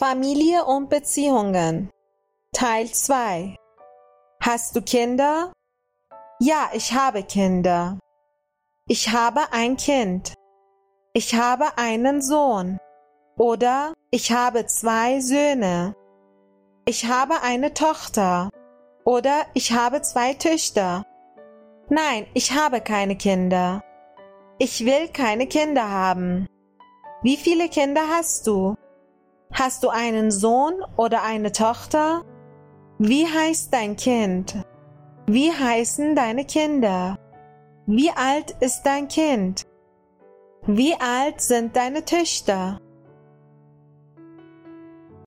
Familie und Beziehungen Teil 2 Hast du Kinder? Ja, ich habe Kinder. Ich habe ein Kind. Ich habe einen Sohn. Oder ich habe zwei Söhne. Ich habe eine Tochter. Oder ich habe zwei Töchter. Nein, ich habe keine Kinder. Ich will keine Kinder haben. Wie viele Kinder hast du? Hast du einen Sohn oder eine Tochter? Wie heißt dein Kind? Wie heißen deine Kinder? Wie alt ist dein Kind? Wie alt sind deine Töchter?